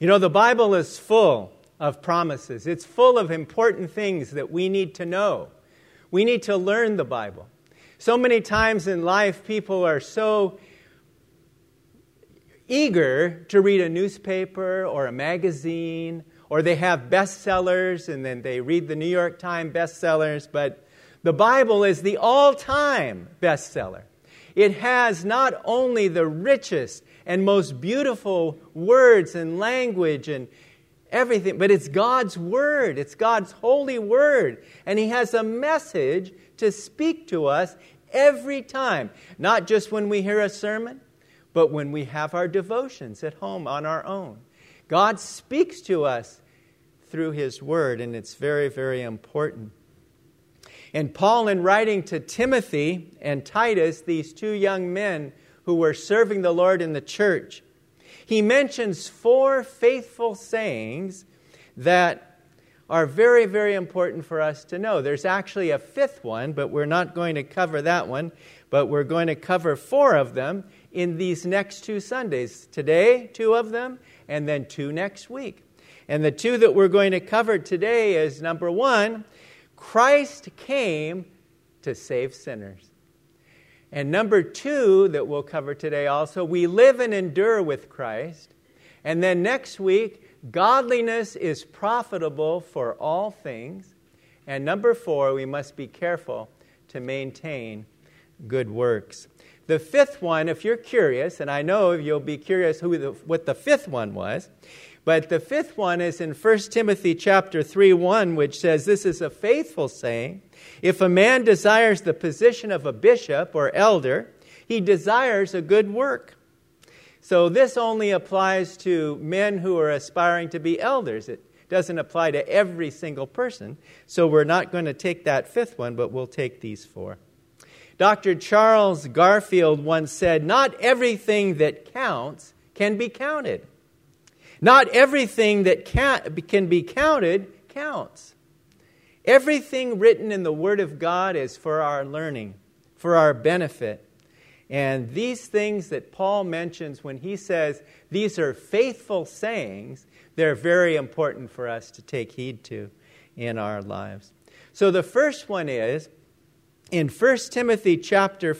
You know, the Bible is full of promises, it's full of important things that we need to know. We need to learn the Bible. So many times in life, people are so eager to read a newspaper or a magazine, or they have bestsellers and then they read the New York Times bestsellers, but the Bible is the all time bestseller. It has not only the richest and most beautiful words and language and everything, but it's God's Word. It's God's holy Word. And He has a message to speak to us every time, not just when we hear a sermon, but when we have our devotions at home on our own. God speaks to us through His Word, and it's very, very important. And Paul, in writing to Timothy and Titus, these two young men who were serving the Lord in the church, he mentions four faithful sayings that are very, very important for us to know. There's actually a fifth one, but we're not going to cover that one, but we're going to cover four of them in these next two Sundays. Today, two of them, and then two next week. And the two that we're going to cover today is number one, Christ came to save sinners. And number two, that we'll cover today also, we live and endure with Christ. And then next week, godliness is profitable for all things. And number four, we must be careful to maintain good works. The fifth one, if you're curious, and I know you'll be curious who the, what the fifth one was, but the fifth one is in 1 Timothy chapter 3 1, which says, This is a faithful saying if a man desires the position of a bishop or elder, he desires a good work. So this only applies to men who are aspiring to be elders. It doesn't apply to every single person. So we're not going to take that fifth one, but we'll take these four. Dr. Charles Garfield once said, Not everything that counts can be counted. Not everything that can be counted counts. Everything written in the Word of God is for our learning, for our benefit. And these things that Paul mentions when he says these are faithful sayings, they're very important for us to take heed to in our lives. So the first one is in 1 Timothy chapter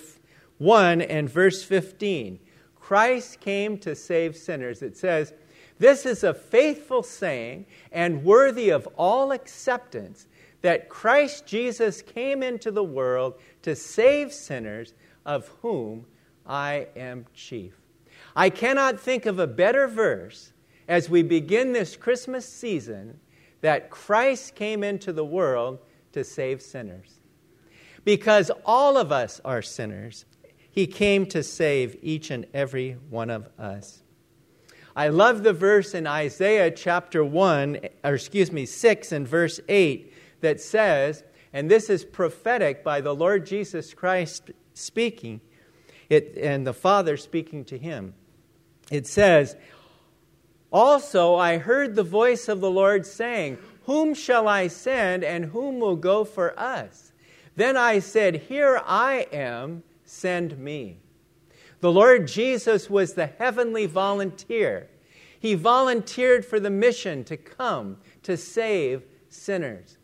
1 and verse 15. Christ came to save sinners. It says, This is a faithful saying and worthy of all acceptance that Christ Jesus came into the world to save sinners, of whom I am chief. I cannot think of a better verse as we begin this Christmas season that Christ came into the world to save sinners. Because all of us are sinners, He came to save each and every one of us. I love the verse in Isaiah chapter 1, or excuse me, 6 and verse 8 that says, and this is prophetic by the Lord Jesus Christ speaking, it, and the Father speaking to him. It says, Also I heard the voice of the Lord saying, Whom shall I send, and whom will go for us? Then I said, Here I am, send me. The Lord Jesus was the heavenly volunteer. He volunteered for the mission to come to save sinners.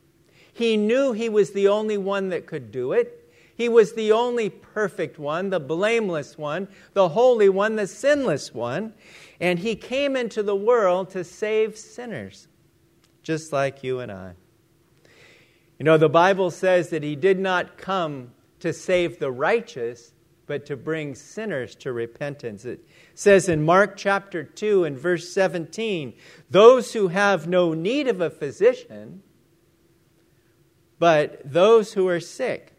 He knew he was the only one that could do it. He was the only perfect one, the blameless one, the holy one, the sinless one. And he came into the world to save sinners, just like you and I. You know, the Bible says that he did not come to save the righteous, but to bring sinners to repentance. It says in Mark chapter 2 and verse 17 those who have no need of a physician but those who are sick.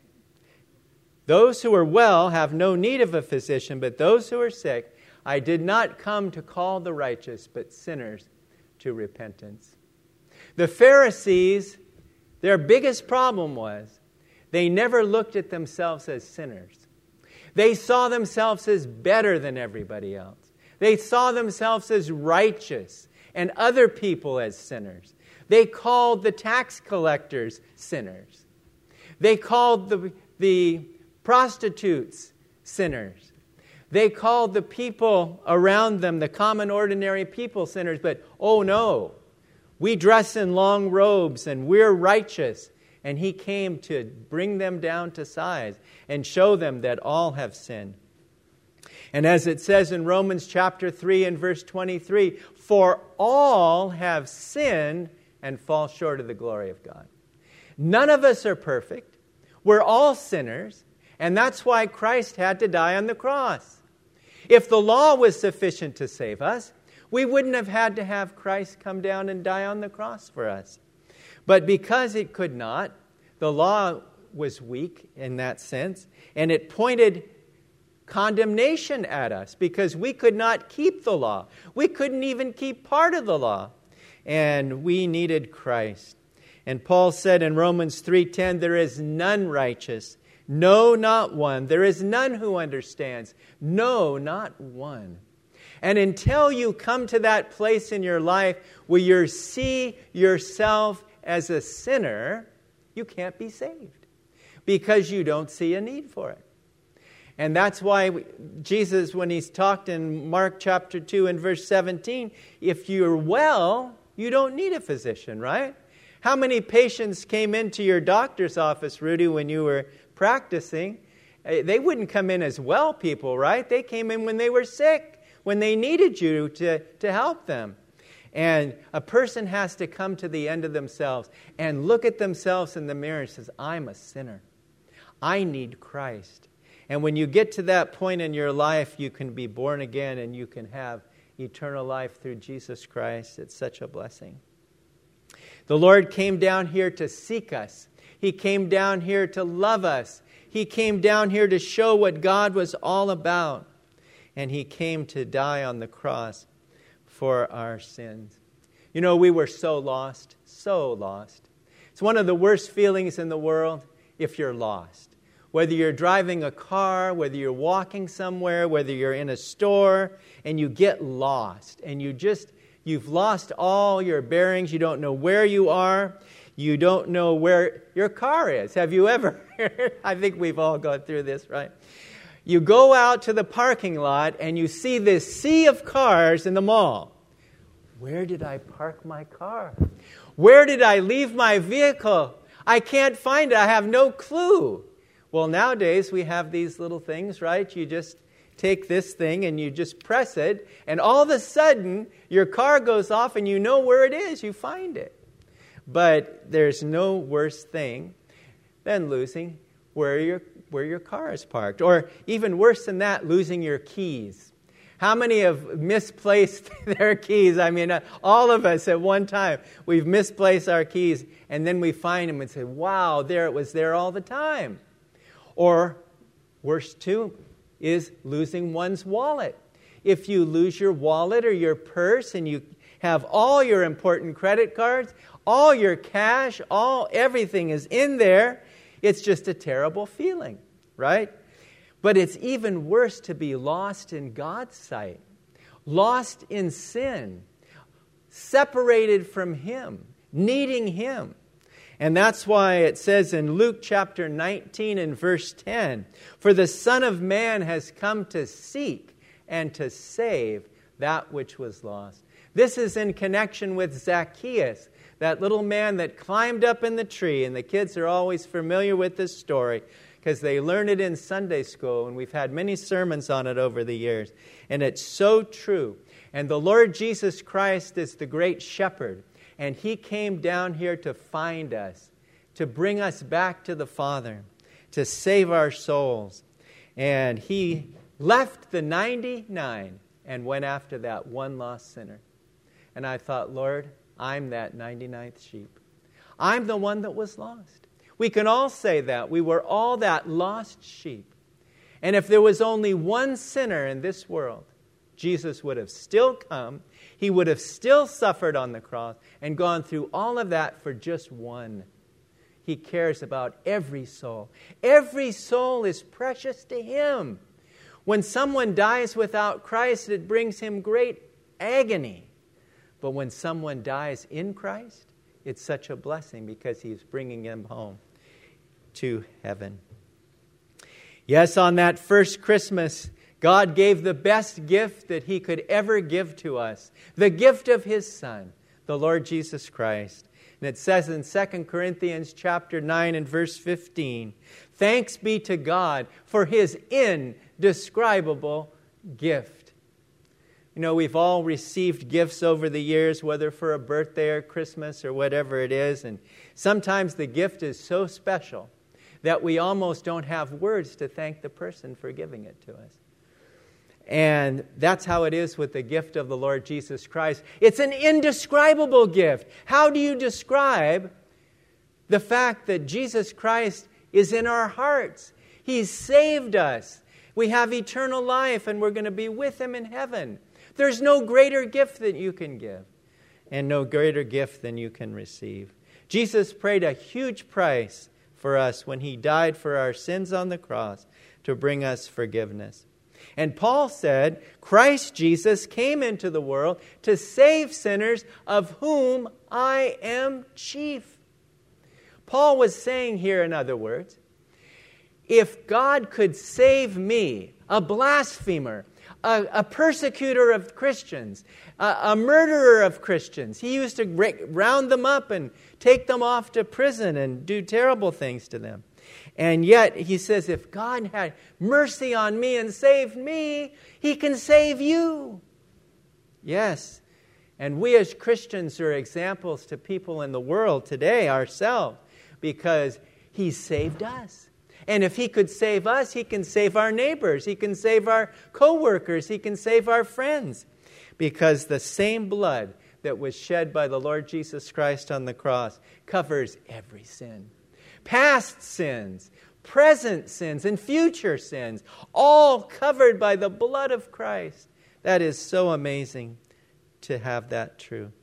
Those who are well have no need of a physician, but those who are sick, I did not come to call the righteous, but sinners to repentance. The Pharisees, their biggest problem was they never looked at themselves as sinners. They saw themselves as better than everybody else. They saw themselves as righteous and other people as sinners. They called the tax collectors sinners. They called the, the prostitutes sinners. They called the people around them, the common, ordinary people, sinners, but oh no, we dress in long robes and we're righteous. And he came to bring them down to size and show them that all have sinned. And as it says in Romans chapter 3 and verse 23, for all have sinned and fall short of the glory of God. None of us are perfect. We're all sinners, and that's why Christ had to die on the cross. If the law was sufficient to save us, we wouldn't have had to have Christ come down and die on the cross for us. But because it could not, the law was weak in that sense, and it pointed condemnation at us because we could not keep the law. We couldn't even keep part of the law. And we needed Christ. And Paul said in Romans 3:10 there is none righteous, no not one. There is none who understands, no not one. And until you come to that place in your life where you see yourself as a sinner, you can't be saved because you don't see a need for it. And that's why Jesus, when he's talked in Mark chapter 2 and verse 17, if you're well, you don't need a physician, right? How many patients came into your doctor's office, Rudy, when you were practicing? Eh, they wouldn't come in as well people, right? They came in when they were sick, when they needed you to, to help them. And a person has to come to the end of themselves and look at themselves in the mirror and says, I'm a sinner. I need Christ. And when you get to that point in your life, you can be born again and you can have eternal life through Jesus Christ. It's such a blessing. The Lord came down here to seek us, He came down here to love us, He came down here to show what God was all about. And He came to die on the cross for our sins. You know, we were so lost, so lost. It's one of the worst feelings in the world if you're lost. Whether you're driving a car, whether you're walking somewhere, whether you're in a store, and you get lost, and you just, you've lost all your bearings, you don't know where you are, you don't know where your car is. Have you ever? I think we've all gone through this, right? You go out to the parking lot and you see this sea of cars in the mall. Where did I park my car? Where did I leave my vehicle? I can't find it. I have no clue. Well, nowadays we have these little things, right? You just take this thing and you just press it, and all of a sudden your car goes off and you know where it is. You find it. But there's no worse thing than losing where your, where your car is parked. Or even worse than that, losing your keys. How many have misplaced their keys? I mean, uh, all of us at one time, we've misplaced our keys, and then we find them and say, wow, there it was there all the time. Or, worse too, is losing one's wallet. If you lose your wallet or your purse and you have all your important credit cards, all your cash, all everything is in there, it's just a terrible feeling, right? But it's even worse to be lost in God's sight, lost in sin, separated from Him, needing Him. And that's why it says in Luke chapter 19 and verse 10 For the Son of Man has come to seek and to save that which was lost. This is in connection with Zacchaeus, that little man that climbed up in the tree. And the kids are always familiar with this story because they learn it in Sunday school, and we've had many sermons on it over the years. And it's so true. And the Lord Jesus Christ is the great shepherd. And he came down here to find us, to bring us back to the Father, to save our souls. And he left the 99 and went after that one lost sinner. And I thought, Lord, I'm that 99th sheep. I'm the one that was lost. We can all say that. We were all that lost sheep. And if there was only one sinner in this world, Jesus would have still come he would have still suffered on the cross and gone through all of that for just one. He cares about every soul. Every soul is precious to Him. When someone dies without Christ, it brings Him great agony. But when someone dies in Christ, it's such a blessing because He's bringing them home to heaven. Yes, on that first Christmas, God gave the best gift that He could ever give to us the gift of His Son, the Lord Jesus Christ. And it says in 2 Corinthians chapter 9 and verse 15, Thanks be to God for His indescribable gift. You know, we've all received gifts over the years, whether for a birthday or Christmas or whatever it is, and sometimes the gift is so special that we almost don't have words to thank the person for giving it to us. And that's how it is with the gift of the Lord Jesus Christ. It's an indescribable gift. How do you describe the fact that Jesus Christ is in our hearts? He's saved us. We have eternal life and we're going to be with Him in heaven. There's no greater gift that you can give and no greater gift than you can receive. Jesus paid a huge price for us when He died for our sins on the cross to bring us forgiveness. And Paul said, Christ Jesus came into the world to save sinners, of whom I am chief. Paul was saying here, in other words, if God could save me, a blasphemer, a, a persecutor of Christians, a, a, murderer of Christians, he used to round them up and take them off to prison and do terrible things to them. And yet, he says, if God had mercy on me and saved me, he can save you. Yes. And we as Christians are examples to people in the world today ourselves because he saved us. And if he could save us, he can save our neighbors, he can save our coworkers, he can save our friends. Because the same blood that was shed by the Lord Jesus Christ on the cross covers every sin past sins, present sins, and future sins, all covered by the blood of Christ. That is so amazing to have that true.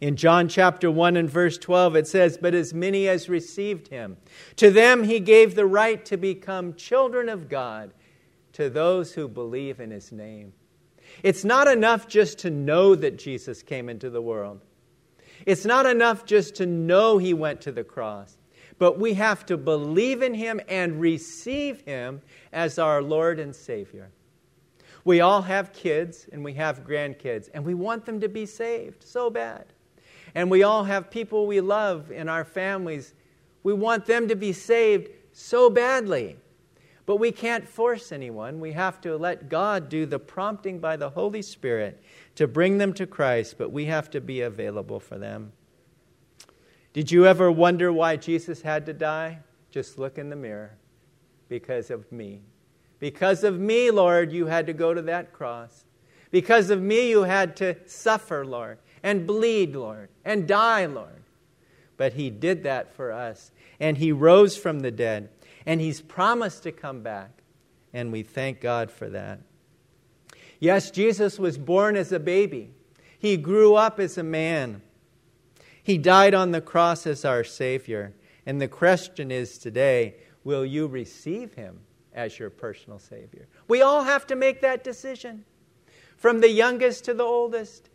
In John chapter 1 and verse 12, it says, But as many as received him, to them he gave the right to become children of God, to those who believe in his name. It's not enough just to know that Jesus came into the world. It's not enough just to know he went to the cross but we have to believe in Him and receive Him as our Lord and Savior. We all have kids and we have grandkids, and we want them to be saved so bad. And we all have people we love in our families. We want them to be saved so badly. But we can't force anyone. We have to let God do the prompting by the Holy Spirit to bring them to Christ, but we have to be available for them. Did you ever wonder why Jesus had to die? Just look in the mirror. Because of me. Because of me, Lord, you had to go to that cross. Because of me, you had to suffer, Lord, and bleed, Lord, and die, Lord. But He did that for us. And He rose from the dead. And He's promised to come back. And we thank God for that. Yes, Jesus was born as a baby, He grew up as a man. He died on the cross as our Savior. And the question is today will you receive Him as your personal Savior? We all have to make that decision, from the youngest to the oldest.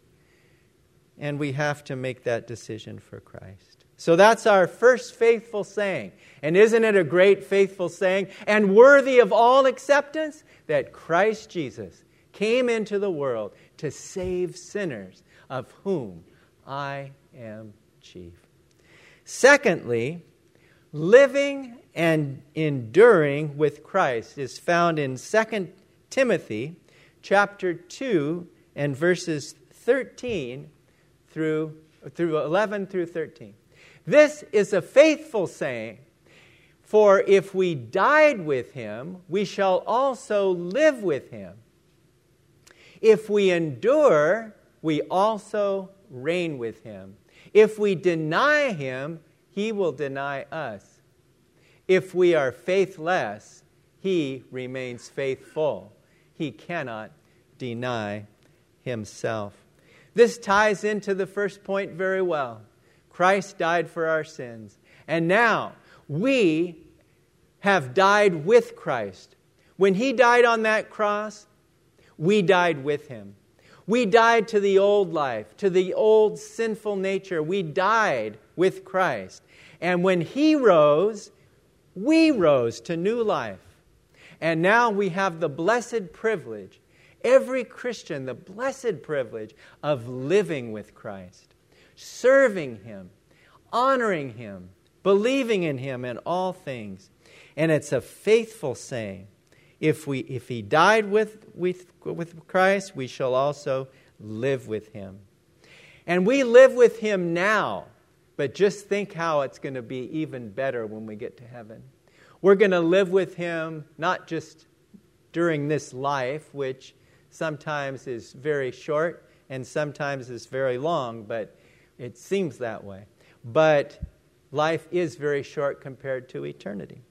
And we have to make that decision for Christ. So that's our first faithful saying. And isn't it a great faithful saying and worthy of all acceptance that Christ Jesus came into the world to save sinners, of whom I am chief. Secondly, living and enduring with Christ is found in 2 Timothy chapter 2 and verses 13 through, through 11 through 13. This is a faithful saying, for if we died with him, we shall also live with him. If we endure, we also reign with him. If we deny him, he will deny us. If we are faithless, he remains faithful. He cannot deny himself. This ties into the first point very well. Christ died for our sins. And now we have died with Christ. When he died on that cross, we died with him. We died to the old life, to the old sinful nature. We died with Christ. And when He rose, we rose to new life. And now we have the blessed privilege, every Christian, the blessed privilege of living with Christ, serving Him, honoring Him, believing in Him in all things. And it's a faithful saying. If, we, if He died with, with, with Christ, we shall also live with Him. And we live with Him now, but just think how it's going to be even better when we get to heaven. We're going to live with Him not just during this life, which sometimes is very short and sometimes is very long, but it seems that way. But life is very short compared to eternity.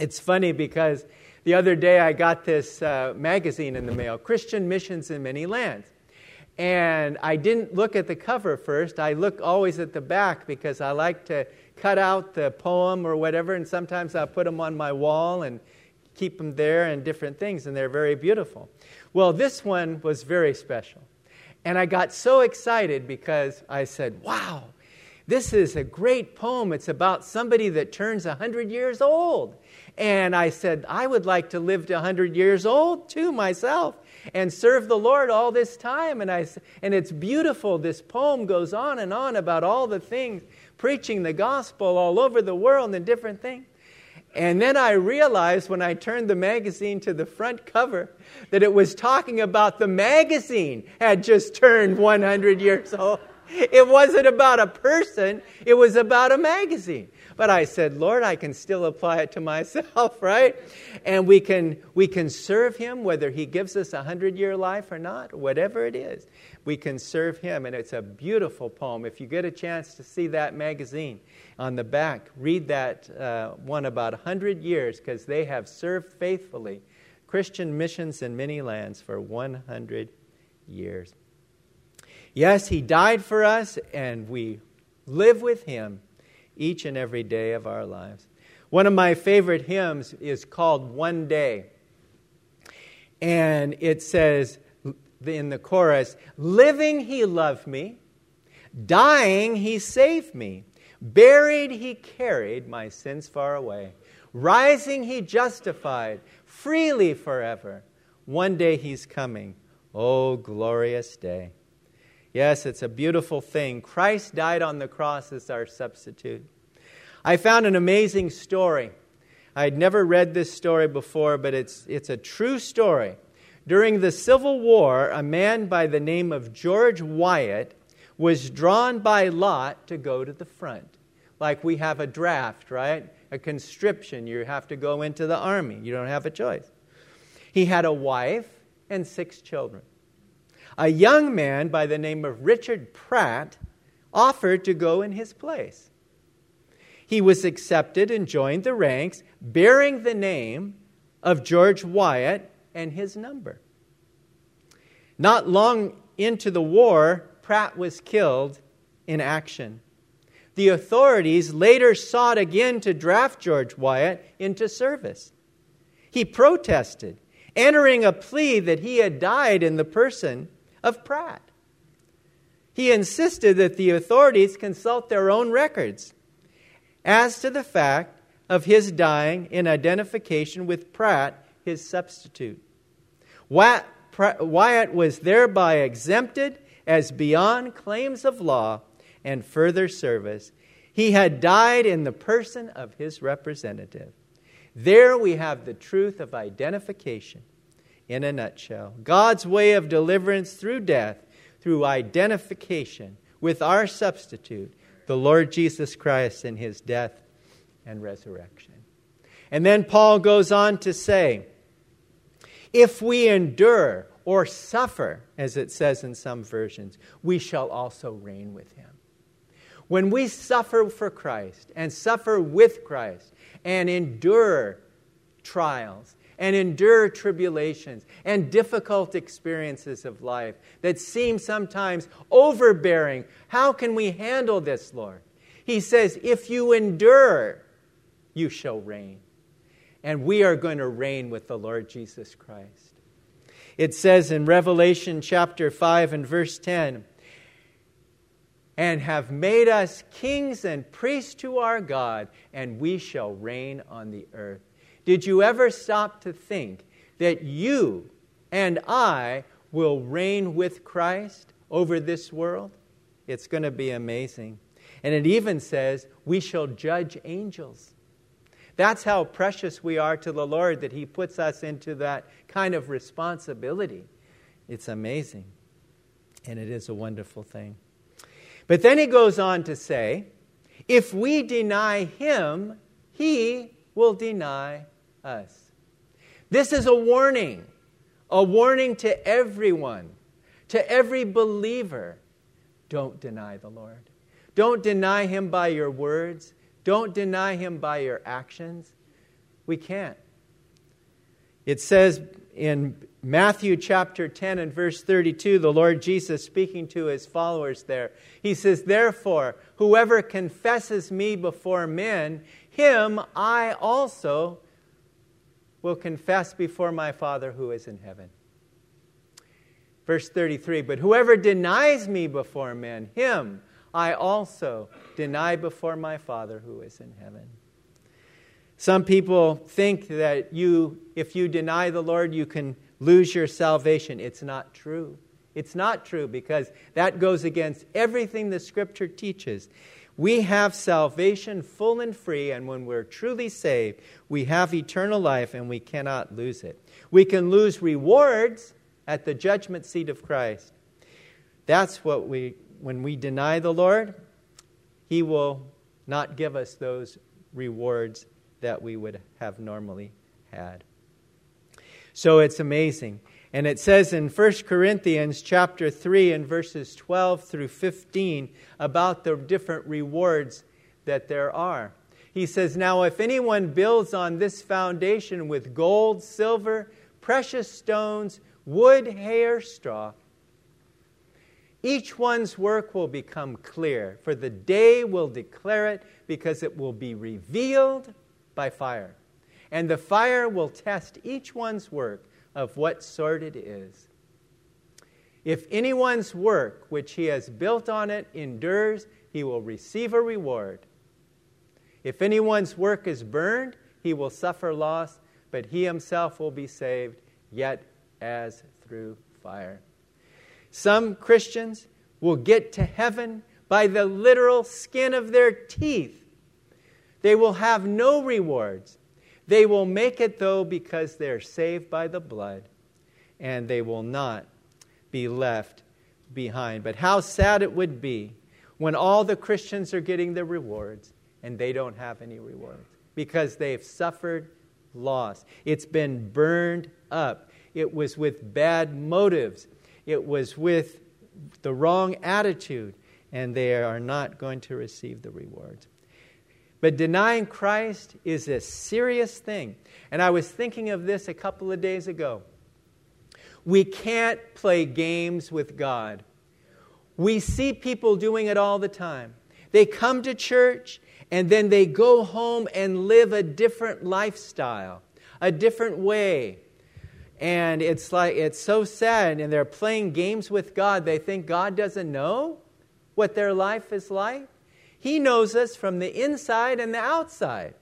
It's funny because the other day I got this uh, magazine in the mail Christian Missions in Many Lands. And I didn't look at the cover first. I look always at the back because I like to cut out the poem or whatever, and sometimes I'll put them on my wall and keep them there and different things, and they're very beautiful. Well, this one was very special. And I got so excited because I said, wow, this is a great poem. It's about somebody that turns 100 years old. And I said, I would like to live to 100 years old too myself and serve the Lord all this time. And, I, and it's beautiful. This poem goes on and on about all the things, preaching the gospel all over the world and different things. And then I realized when I turned the magazine to the front cover that it was talking about the magazine had just turned 100 years old. It wasn't about a person, it was about a magazine. But I said, Lord, I can still apply it to myself, right? And we can, we can serve Him whether He gives us a hundred year life or not, whatever it is. We can serve Him. And it's a beautiful poem. If you get a chance to see that magazine on the back, read that uh, one about a hundred years because they have served faithfully Christian missions in many lands for 100 years. Yes, He died for us, and we live with Him each and every day of our lives. One of my favorite hymns is called One Day. And it says in the chorus Living, he loved me. Dying, he saved me. Buried, he carried my sins far away. Rising, he justified freely forever. One day he's coming. Oh, glorious day. Yes, it's a beautiful thing. Christ died on the cross as our substitute. I found an amazing story. I'd never read this story before, but it's, it's a true story. During the Civil War, a man by the name of George Wyatt was drawn by lot to go to the front. Like we have a draft, right? A conscription. You have to go into the army. You don't have a choice. He had a wife and six children a young man by the name of Richard Pratt offered to go in his place. He was accepted and joined the ranks, bearing the name of George Wyatt and his number. Not long into the war, Pratt was killed in action. The authorities later sought again to draft George Wyatt into service. He protested, entering a plea that he had died in the person of Pratt. He insisted that the authorities consult their own records as to the fact of his dying in identification with Pratt, his substitute. Wyatt was thereby exempted as beyond claims of law and further service. He had died in the person of his representative. There we have the truth of identification in a nutshell. God's way of deliverance through death, through identification with our substitute, the Lord Jesus Christ, in his death and resurrection. And then Paul goes on to say, if we endure or suffer, as it says in some versions, we shall also reign with him. When we suffer for Christ and suffer with Christ and endure trials and endure tribulations and difficult experiences of life that seem sometimes overbearing. How can we handle this, Lord? He says, If you endure, you shall reign. And we are going to reign with the Lord Jesus Christ. It says in Revelation chapter 5 and verse 10 and have made us kings and priests to our God, and we shall reign on the earth. Did you ever stop to think that you and I will reign with Christ over this world? It's going to be amazing. And it even says, we shall judge angels. That's how precious we are to the Lord that He puts us into that kind of responsibility. It's amazing. And it is a wonderful thing. But then He goes on to say, if we deny Him, He will deny us. This is a warning, a warning to everyone, to every believer. Don't deny the Lord. Don't deny Him by your words. Don't deny Him by your actions. We can't. It says in Matthew chapter 10 and verse 32, the Lord Jesus speaking to his followers there, he says, Therefore, whoever confesses me before men, him I also will confess before my Father who is in heaven. Verse 33 But whoever denies me before men, him I also deny before my Father who is in heaven. Some people think that you, if you deny the Lord, you can lose your salvation. It's not true. It's not true because that goes against everything the Scripture teaches. We have salvation full and free, and when we're truly saved, we have eternal life and we cannot lose it. We can lose rewards at the judgment seat of Christ. That's what we, when we deny the Lord, He will not give us those rewards that we would have normally had. So it's amazing. And it says in 1 Corinthians chapter 3 and verses 12 through 15 about the different rewards that there are. He says, Now if anyone builds on this foundation with gold, silver, precious stones, wood, hair, straw, each one's work will become clear, for the day will declare it, because it will be revealed by fire. And the fire will test each one's work of what sort it is. If anyone's work which he has built on it endures, he will receive a reward. If anyone's work is burned, he will suffer loss, but he himself will be saved, yet as through fire. Some Christians will get to heaven by the literal skin of their teeth. They will have no rewards. They will make it, though, because they're saved by the blood, and they will not be left behind. But how sad it would be when all the Christians are getting the rewards and they don't have any rewards because they've suffered loss. It's been burned up. It was with bad motives, it was with the wrong attitude, and they are not going to receive the rewards. But denying Christ is a serious thing. And I was thinking of this a couple of days ago. We can't play games with God. We see people doing it all the time. They come to church and then they go home and live a different lifestyle, a different way. And it's like, it's so sad. And they're playing games with God. They think God doesn't know what their life is like. He knows us from the inside and the outside.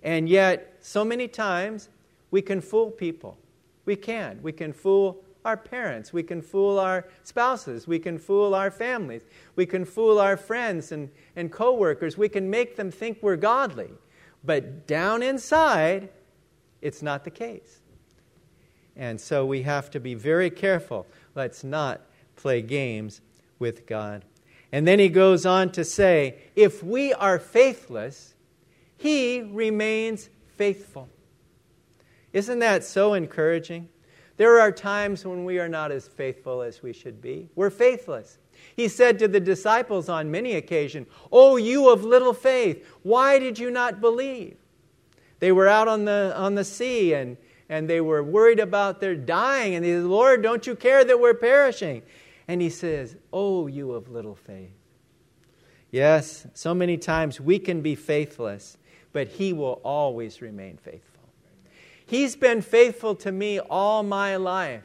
And yet, so many times, we can fool people. We can. We can fool our parents. We can fool our spouses. We can fool our families. We can fool our friends and, and coworkers. We can make them think we're godly. But down inside, it's not the case. And so we have to be very careful. Let's not play games with God. And then he goes on to say, if we are faithless, he remains faithful. Isn't that so encouraging? There are times when we are not as faithful as we should be. We're faithless. He said to the disciples on many occasions, Oh, you of little faith, why did you not believe? They were out on the, on the sea and, and they were worried about their dying. And they said, Lord, don't you care that we're perishing? And he says, Oh, you of little faith. Yes, so many times we can be faithless, but he will always remain faithful. He's been faithful to me all my life.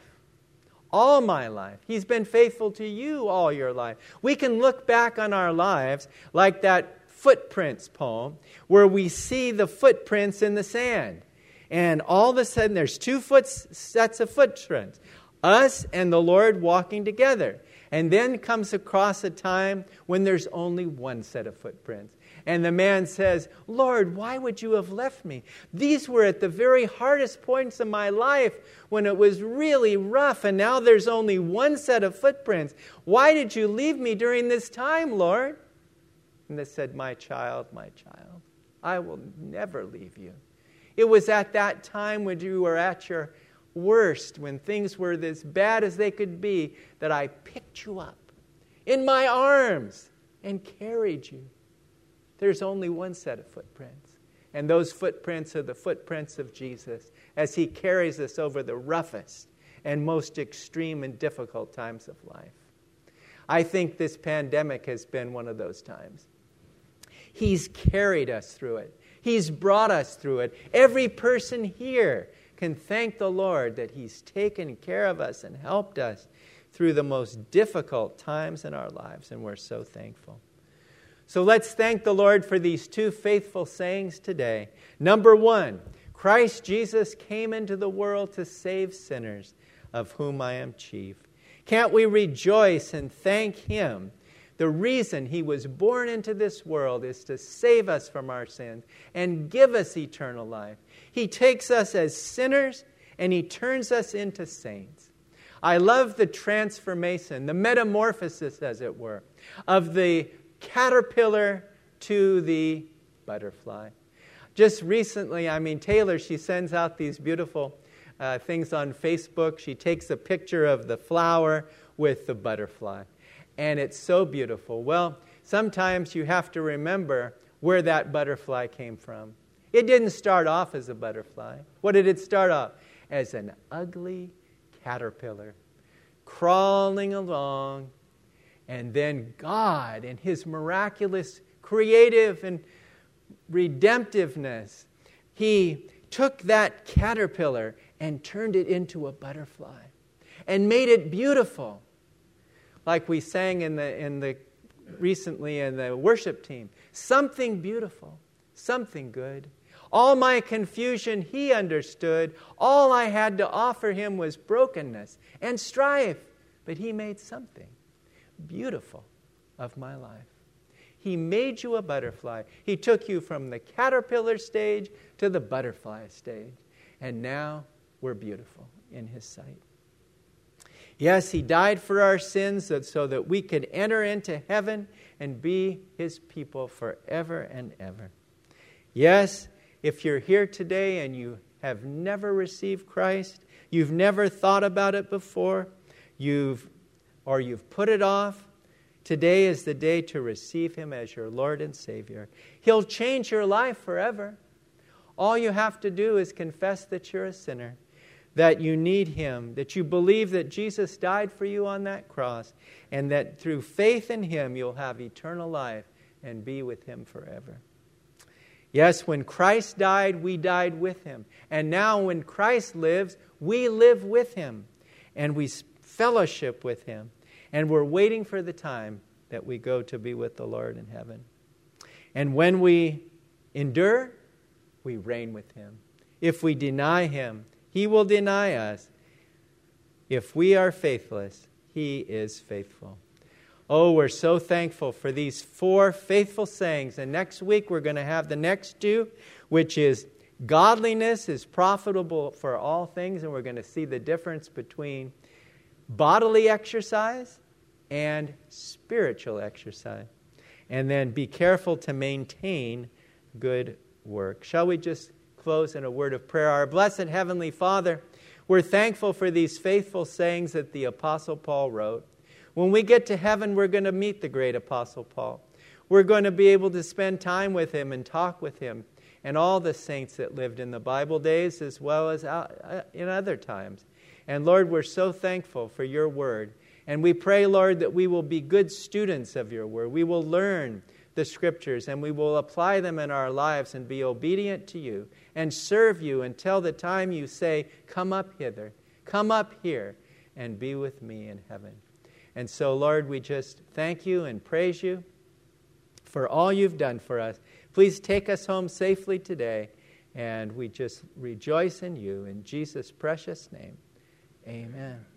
All my life. He's been faithful to you all your life. We can look back on our lives like that footprints poem, where we see the footprints in the sand. And all of a sudden, there's two foot sets of footprints us and the Lord walking together. And then comes across a time when there's only one set of footprints. And the man says, Lord, why would you have left me? These were at the very hardest points of my life when it was really rough, and now there's only one set of footprints. Why did you leave me during this time, Lord? And they said, My child, my child, I will never leave you. It was at that time when you were at your worst, when things were as bad as they could be, that I picked you up in my arms and carried you. There's only one set of footprints, and those footprints are the footprints of Jesus as he carries us over the roughest and most extreme and difficult times of life. I think this pandemic has been one of those times. He's carried us through it. He's brought us through it. Every person here can thank the Lord that He's taken care of us and helped us through the most difficult times in our lives, and we're so thankful. So let's thank the Lord for these two faithful sayings today. Number one, Christ Jesus came into the world to save sinners, of whom I am chief. Can't we rejoice and thank Him the reason he was born into this world is to save us from our sins and give us eternal life. He takes us as sinners and he turns us into saints. I love the transformation, the metamorphosis, as it were, of the caterpillar to the butterfly. Just recently, I mean, Taylor, she sends out these beautiful uh, things on Facebook. She takes a picture of the flower with the butterfly and it's so beautiful. Well, sometimes you have to remember where that butterfly came from. It didn't start off as a butterfly. What did it start off? As an ugly caterpillar crawling along. And then God, in His miraculous, creative, and redemptiveness, He took that caterpillar and turned it into a butterfly and made it beautiful like we sang in the, in the recently in the worship team. Something beautiful, something good. All my confusion he understood. All I had to offer him was brokenness and strife. But he made something beautiful of my life. He made you a butterfly. He took you from the caterpillar stage to the butterfly stage. And now we're beautiful in his sight. Yes, He died for our sins so that we could enter into heaven and be His people forever and ever. Yes, if you're here today and you have never received Christ, you've never thought about it before, you've or you've put it off, today is the day to receive him as your Lord and Savior. He'll change your life forever. All you have to do is confess that you're a sinner that you need Him, that you believe that Jesus died for you on that cross, and that through faith in Him you'll have eternal life and be with Him forever. Yes, when Christ died, we died with Him. And now, when Christ lives, we live with Him and we fellowship with Him. And we're waiting for the time that we go to be with the Lord in heaven. And when we endure, we reign with Him. If we deny Him, he will deny us. If we are faithless, He is faithful. Oh, we're so thankful for these four faithful sayings. And next week, we're going to have the next two, which is godliness is profitable for all things. And we're going to see the difference between bodily exercise and spiritual exercise. And then be careful to maintain good work. Shall we just close in a word of prayer. Our blessed Heavenly Father, we're thankful for these faithful sayings that the Apostle Paul wrote. When we get to heaven, we're going to meet the great Apostle Paul. We're going to be able to spend time with him and talk with him and all the saints that lived in the Bible days as well as uh, in other times. And Lord, we're so thankful for your word. And we pray, Lord, that we will be good students of your word. We will learn the scriptures and we will apply them in our lives and be obedient to you and serve you until the time you say, Come up hither, come up here, and be with me in heaven. And so, Lord, we just thank you and praise you for all you've done for us. Please take us home safely today And we just rejoice in you. In Jesus' precious name, amen.